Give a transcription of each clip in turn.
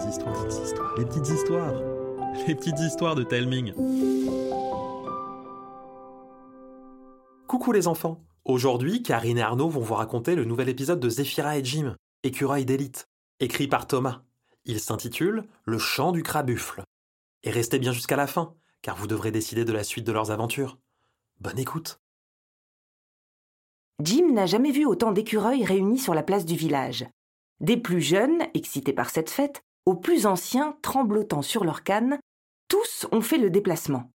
petites histoires, petites histoires, les petites histoires, les petites histoires de Telming. Coucou les enfants. Aujourd'hui, Karine et Arnaud vont vous raconter le nouvel épisode de Zéphira et Jim, écureuil d'élite, écrit par Thomas. Il s'intitule Le chant du crabuffle. Et restez bien jusqu'à la fin, car vous devrez décider de la suite de leurs aventures. Bonne écoute. Jim n'a jamais vu autant d'écureuils réunis sur la place du village. Des plus jeunes, excités par cette fête, aux plus anciens, tremblotant sur leurs cannes, tous ont fait le déplacement.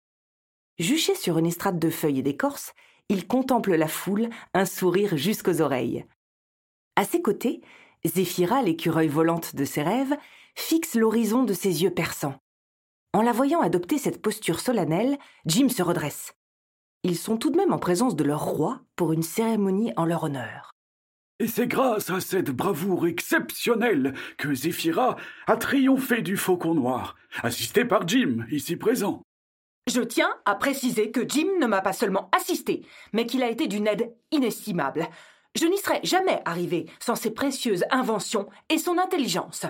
Juché sur une estrade de feuilles et d'écorce, il contemple la foule, un sourire jusqu'aux oreilles. À ses côtés, Zéphira, l'écureuil volante de ses rêves, fixe l'horizon de ses yeux perçants. En la voyant adopter cette posture solennelle, Jim se redresse. Ils sont tout de même en présence de leur roi pour une cérémonie en leur honneur. Et c'est grâce à cette bravoure exceptionnelle que Zéphira a triomphé du faucon noir, assisté par Jim, ici présent. Je tiens à préciser que Jim ne m'a pas seulement assisté, mais qu'il a été d'une aide inestimable. Je n'y serais jamais arrivé sans ses précieuses inventions et son intelligence.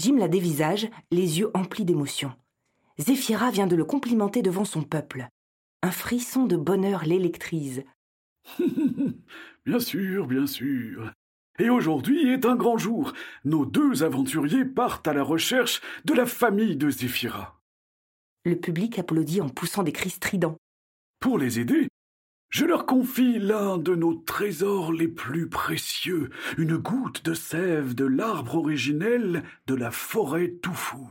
Jim la dévisage, les yeux emplis d'émotion. Zéphira vient de le complimenter devant son peuple. Un frisson de bonheur l'électrise. bien sûr, bien sûr. Et aujourd'hui est un grand jour. Nos deux aventuriers partent à la recherche de la famille de Zéphira. Le public applaudit en poussant des cris stridents. Pour les aider, je leur confie l'un de nos trésors les plus précieux, une goutte de sève de l'arbre originel de la forêt Toufou.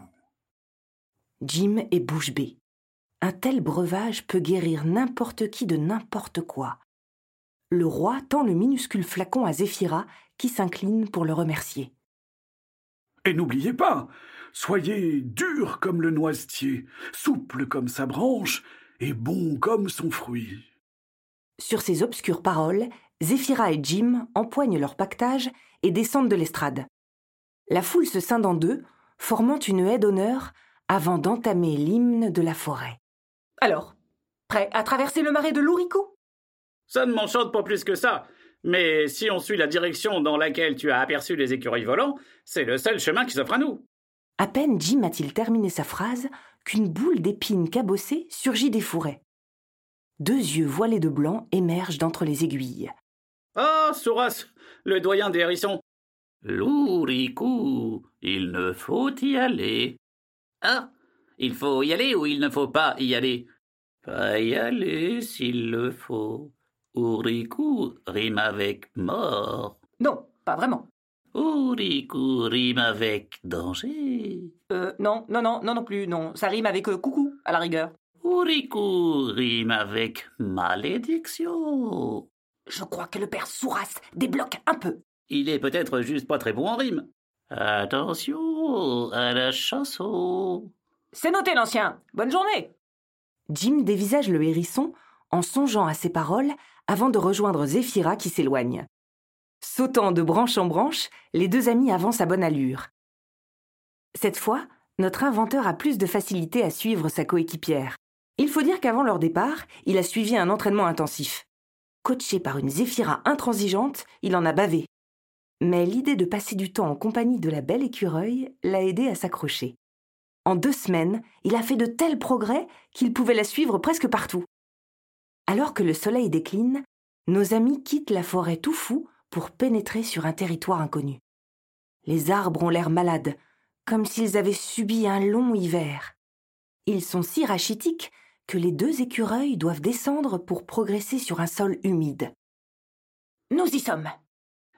Jim est bouche bée. Un tel breuvage peut guérir n'importe qui de n'importe quoi. Le roi tend le minuscule flacon à Zéphira, qui s'incline pour le remercier. Et n'oubliez pas, soyez dur comme le noisetier, souple comme sa branche, et bon comme son fruit. Sur ces obscures paroles, Zéphira et Jim empoignent leur pactage et descendent de l'estrade. La foule se scinde en deux, formant une haie d'honneur avant d'entamer l'hymne de la forêt. Alors, prêt à traverser le marais de l'Ouricot? Ça ne m'enchante pas plus que ça. Mais si on suit la direction dans laquelle tu as aperçu les écureuils volants, c'est le seul chemin qui s'offre à nous. À peine Jim a-t-il terminé sa phrase qu'une boule d'épines cabossée surgit des fourrés. Deux yeux voilés de blanc émergent d'entre les aiguilles. Ah, Souras, le doyen des hérissons. Louricou, il ne faut y aller. Ah, il faut y aller ou il ne faut pas y aller? Pas y aller s'il le faut. Ouricou rime avec mort. Non, pas vraiment. Ouricou rime avec danger. Euh, non, non, non, non, non plus, non. Ça rime avec euh, coucou, à la rigueur. Ouricou rime avec malédiction. Je crois que le père Souras débloque un peu. Il est peut-être juste pas très bon en rime. Attention à la chanson. C'est noté, l'ancien. Bonne journée. Jim dévisage le hérisson en songeant à ses paroles avant de rejoindre Zéphira qui s'éloigne. Sautant de branche en branche, les deux amis avancent à bonne allure. Cette fois, notre inventeur a plus de facilité à suivre sa coéquipière. Il faut dire qu'avant leur départ, il a suivi un entraînement intensif. Coaché par une Zéphira intransigeante, il en a bavé. Mais l'idée de passer du temps en compagnie de la belle écureuil l'a aidé à s'accrocher. En deux semaines, il a fait de tels progrès qu'il pouvait la suivre presque partout. Alors que le soleil décline, nos amis quittent la forêt tout fou pour pénétrer sur un territoire inconnu. Les arbres ont l'air malades, comme s'ils avaient subi un long hiver. Ils sont si rachitiques que les deux écureuils doivent descendre pour progresser sur un sol humide. Nous y sommes.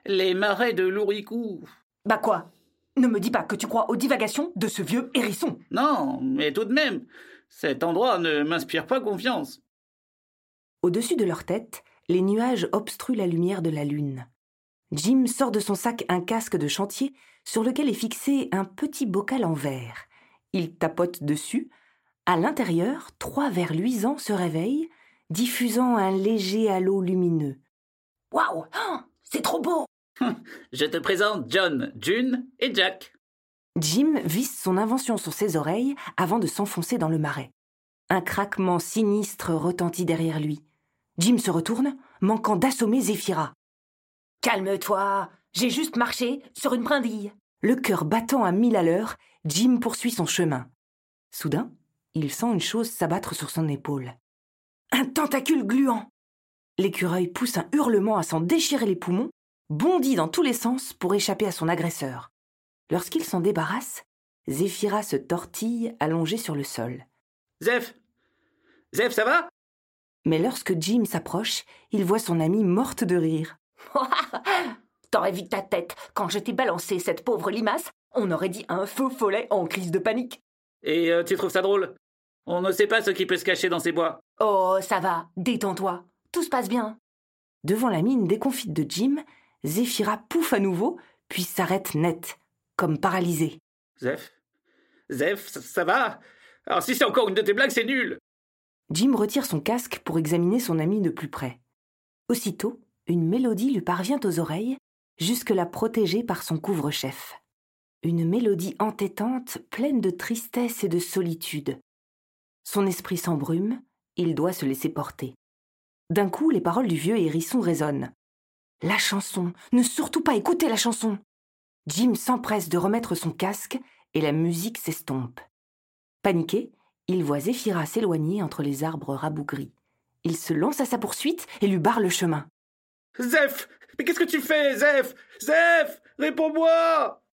Les marais de l'Ouricou. Bah quoi? Ne me dis pas que tu crois aux divagations de ce vieux hérisson. Non, mais tout de même, cet endroit ne m'inspire pas confiance. Au-dessus de leur tête, les nuages obstruent la lumière de la lune. Jim sort de son sac un casque de chantier sur lequel est fixé un petit bocal en verre. Il tapote dessus. À l'intérieur, trois verres luisants se réveillent, diffusant un léger halo lumineux. Waouh C'est trop beau Je te présente John, June et Jack. Jim visse son invention sur ses oreilles avant de s'enfoncer dans le marais. Un craquement sinistre retentit derrière lui. Jim se retourne, manquant d'assommer Zéphira. Calme-toi, j'ai juste marché sur une brindille. Le cœur battant à mille à l'heure, Jim poursuit son chemin. Soudain, il sent une chose s'abattre sur son épaule. Un tentacule gluant. L'écureuil pousse un hurlement à s'en déchirer les poumons, bondit dans tous les sens pour échapper à son agresseur. Lorsqu'il s'en débarrasse, Zéphira se tortille allongée sur le sol. Zeph Zeph, ça va? Mais lorsque Jim s'approche, il voit son amie morte de rire. T'aurais vu ta tête quand je t'ai balancé cette pauvre limace On aurait dit un faux follet en crise de panique. Et euh, tu trouves ça drôle? On ne sait pas ce qui peut se cacher dans ces bois. Oh, ça va, détends-toi. Tout se passe bien. Devant la mine déconfite de Jim, Zéphira pouffe à nouveau, puis s'arrête net, comme paralysée. Zeph? Zeph, ça, ça va? Alors si c'est encore une de tes blagues, c'est nul Jim retire son casque pour examiner son ami de plus près. Aussitôt, une mélodie lui parvient aux oreilles, jusque-là protégée par son couvre-chef. Une mélodie entêtante, pleine de tristesse et de solitude. Son esprit s'embrume, il doit se laisser porter. D'un coup, les paroles du vieux hérisson résonnent. La chanson, ne surtout pas écouter la chanson. Jim s'empresse de remettre son casque et la musique s'estompe. Paniqué, il voit Zéphira s'éloigner entre les arbres rabougris. Il se lance à sa poursuite et lui barre le chemin. Zeph Mais qu'est-ce que tu fais, Zeph? Zeph Réponds-moi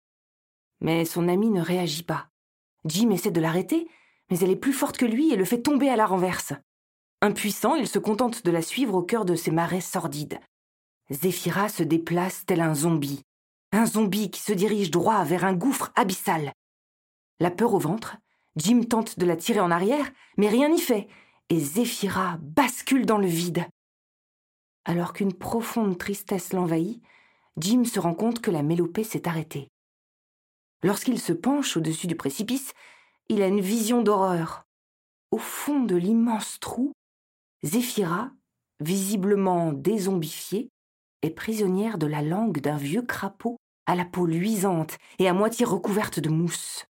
Mais son ami ne réagit pas. Jim essaie de l'arrêter, mais elle est plus forte que lui et le fait tomber à la renverse. Impuissant, il se contente de la suivre au cœur de ces marais sordides. Zéphira se déplace tel un zombie. Un zombie qui se dirige droit vers un gouffre abyssal. La peur au ventre, Jim tente de la tirer en arrière, mais rien n'y fait, et Zéphira bascule dans le vide. Alors qu'une profonde tristesse l'envahit, Jim se rend compte que la mélopée s'est arrêtée. Lorsqu'il se penche au-dessus du précipice, il a une vision d'horreur. Au fond de l'immense trou, Zéphira, visiblement dézombifiée, est prisonnière de la langue d'un vieux crapaud à la peau luisante et à moitié recouverte de mousse.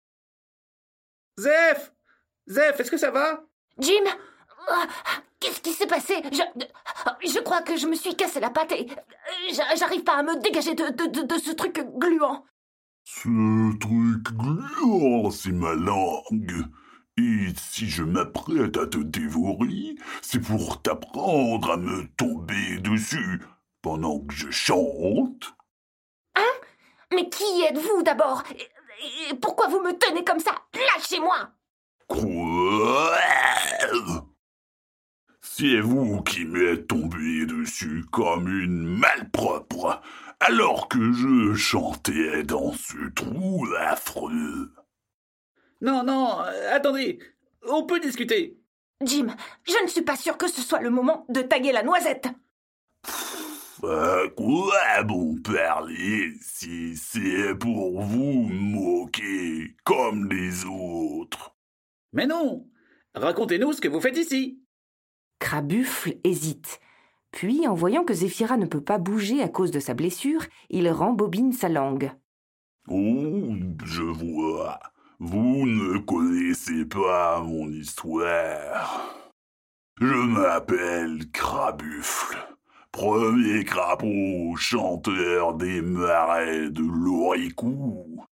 Zeph Zeph, est-ce que ça va? Jim Qu'est-ce qui s'est passé? Je, je crois que je me suis cassé la patte et j'a- j'arrive pas à me dégager de, de, de, de ce truc gluant. Ce truc gluant, c'est ma langue. Et si je m'apprête à te dévorer, c'est pour t'apprendre à me tomber dessus pendant que je chante. Mais qui êtes-vous d'abord? Et, pourquoi vous me tenez comme ça? Lâchez-moi Quoi? C'est vous qui m'êtes tombé dessus comme une malpropre, alors que je chantais dans ce trou affreux. Non, non, euh, attendez On peut discuter Jim, je ne suis pas sûre que ce soit le moment de taguer la noisette. À quoi bon parler si c'est pour vous moquer comme les autres Mais non Racontez-nous ce que vous faites ici Crabuffle hésite. Puis, en voyant que Zéphira ne peut pas bouger à cause de sa blessure, il rembobine sa langue. Oh, je vois. Vous ne connaissez pas mon histoire. Je m'appelle Crabuffle, premier crapaud chanteur des marais de l'Oricou.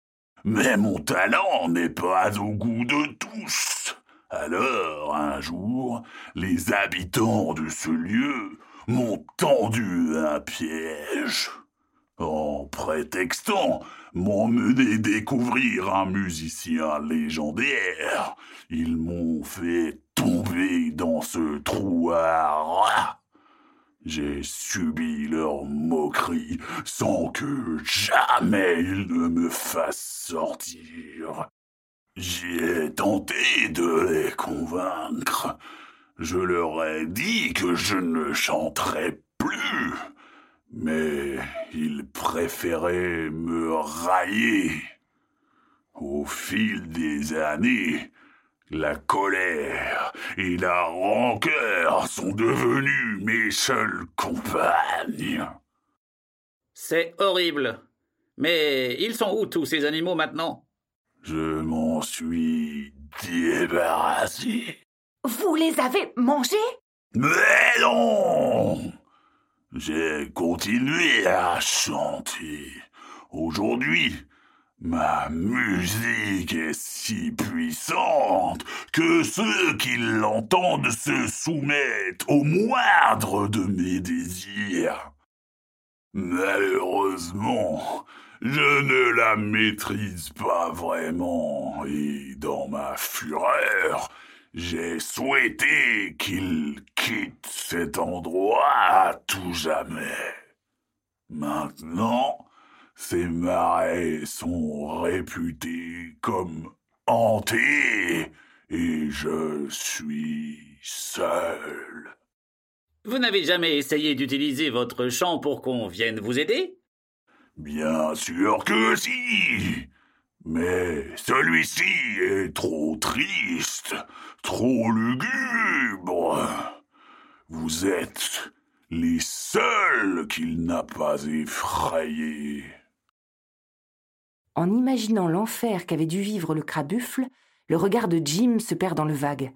Mais mon talent n'est pas au goût de tous. Alors, un jour, les habitants de ce lieu m'ont tendu un piège. En prétextant m'emmener découvrir un musicien légendaire, ils m'ont fait tomber dans ce trou à rats. J'ai subi leur moquerie sans que jamais ils ne me fassent sortir. J'ai tenté de les convaincre. Je leur ai dit que je ne chanterais plus, mais ils préféraient me railler. Au fil des années, la colère et la rancœur sont devenus mes seules compagnes. C'est horrible. Mais ils sont où tous ces animaux maintenant? Je m'en suis débarrassé. Vous les avez mangés? Mais non J'ai continué à chanter. Aujourd'hui, Ma musique est si puissante que ceux qui l'entendent se soumettent au moindre de mes désirs. Malheureusement, je ne la maîtrise pas vraiment et dans ma fureur, j'ai souhaité qu'il quitte cet endroit à tout jamais. Maintenant, ces marais sont réputés comme hantés et je suis seul. Vous n'avez jamais essayé d'utiliser votre chant pour qu'on vienne vous aider? Bien sûr que si. Mais celui-ci est trop triste, trop lugubre. Vous êtes les seuls qu'il n'a pas effrayés. En imaginant l'enfer qu'avait dû vivre le crabuffle, le regard de Jim se perd dans le vague.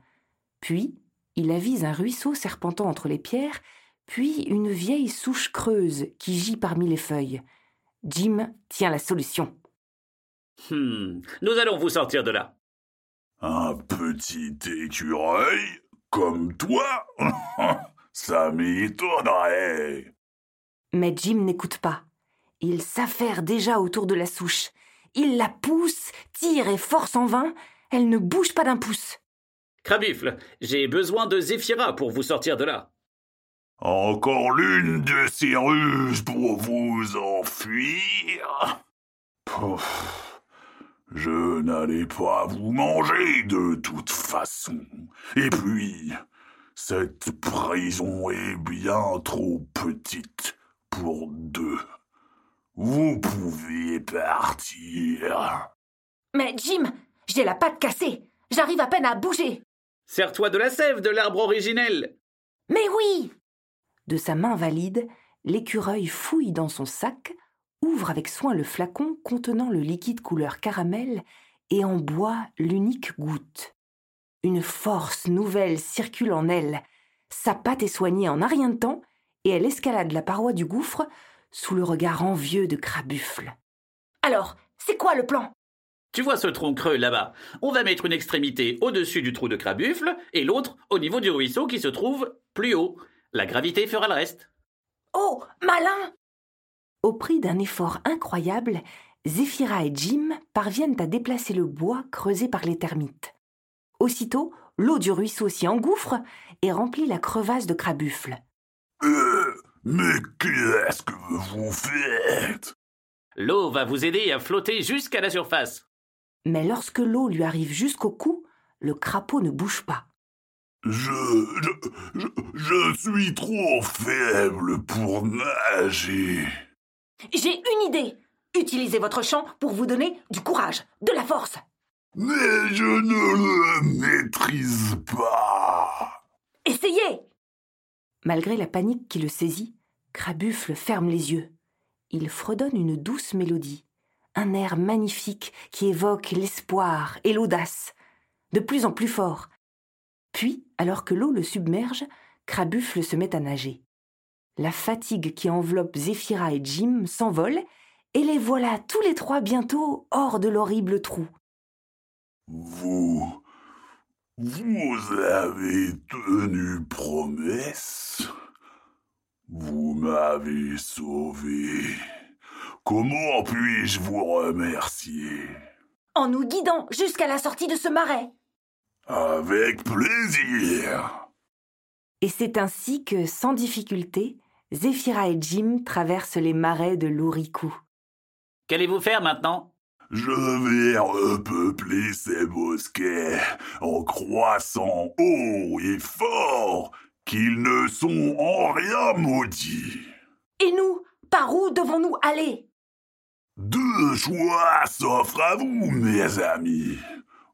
Puis, il avise un ruisseau serpentant entre les pierres, puis une vieille souche creuse qui gît parmi les feuilles. Jim tient la solution. Hmm, nous allons vous sortir de là. Un petit écureuil comme toi Ça m'étonnerait. Mais Jim n'écoute pas. Il s'affaire déjà autour de la souche. Il la pousse, tire et force en vain. Elle ne bouge pas d'un pouce. Crabuffle, j'ai besoin de Zéphira pour vous sortir de là. Encore l'une de ces ruses pour vous enfuir Pouf. Je n'allais pas vous manger de toute façon. Et puis, cette prison est bien trop petite pour deux. Vous pouvez partir. Mais Jim, j'ai la patte cassée. J'arrive à peine à bouger. Sers-toi de la sève de l'arbre originel. Mais oui De sa main valide, l'écureuil fouille dans son sac, ouvre avec soin le flacon contenant le liquide couleur caramel et en boit l'unique goutte. Une force nouvelle circule en elle. Sa patte est soignée en un rien de temps et elle escalade la paroi du gouffre sous le regard envieux de Crabuffle. Alors, c'est quoi le plan? Tu vois ce tronc creux là-bas On va mettre une extrémité au-dessus du trou de Crabuffle et l'autre au niveau du ruisseau qui se trouve plus haut. La gravité fera le reste. Oh, malin Au prix d'un effort incroyable, Zéphira et Jim parviennent à déplacer le bois creusé par les termites. Aussitôt, l'eau du ruisseau s'y engouffre et remplit la crevasse de Crabuffle. Euh, mais qu'est-ce que vous faites? L'eau va vous aider à flotter jusqu'à la surface. Mais lorsque l'eau lui arrive jusqu'au cou, le crapaud ne bouge pas. je, je, je, je suis trop faible pour nager. J'ai une idée. Utilisez votre chant pour vous donner du courage, de la force. Mais je ne le maîtrise pas. Essayez Malgré la panique qui le saisit, Crabuffle ferme les yeux. Il fredonne une douce mélodie, un air magnifique qui évoque l'espoir et l'audace, de plus en plus fort. Puis, alors que l'eau le submerge, Crabuffle se met à nager. La fatigue qui enveloppe Zéphira et Jim s'envole, et les voilà tous les trois bientôt hors de l'horrible trou. Vous. Vous avez tenu promesse. Vous m'avez sauvé. Comment puis-je vous remercier? En nous guidant jusqu'à la sortie de ce marais. Avec plaisir. Et c'est ainsi que, sans difficulté, Zéphira et Jim traversent les marais de l'Ouricou. Qu'allez-vous faire maintenant? Je vais repeupler ces bosquets en croissant haut et fort qu'ils ne sont en rien maudits. Et nous, par où devons-nous aller? Deux choix s'offrent à vous, mes amis.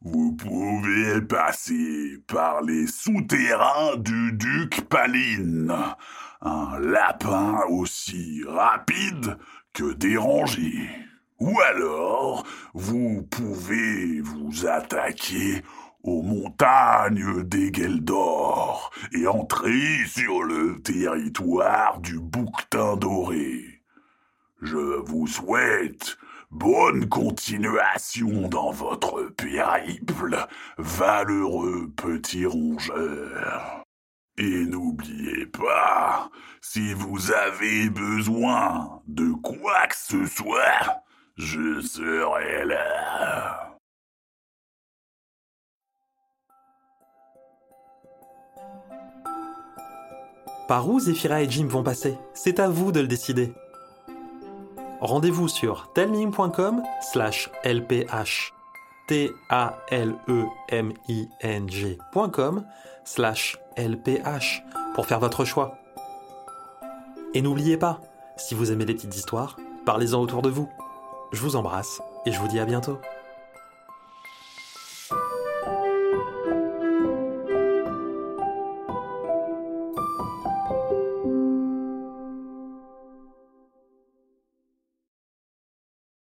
Vous pouvez passer par les souterrains du duc Paline, un lapin aussi rapide que dérangé. Ou alors, vous pouvez vous attaquer aux montagnes d'Egeldor et entrer sur le territoire du bouquetin doré. Je vous souhaite Bonne continuation dans votre périple, valeureux petit rongeur. Et n'oubliez pas, si vous avez besoin de quoi que ce soit, je serai là. Par où Zephyra et Jim vont passer? C'est à vous de le décider. Rendez-vous sur telming.com slash lph t a l e m i n g.com slash lph pour faire votre choix. Et n'oubliez pas, si vous aimez les petites histoires, parlez-en autour de vous. Je vous embrasse et je vous dis à bientôt.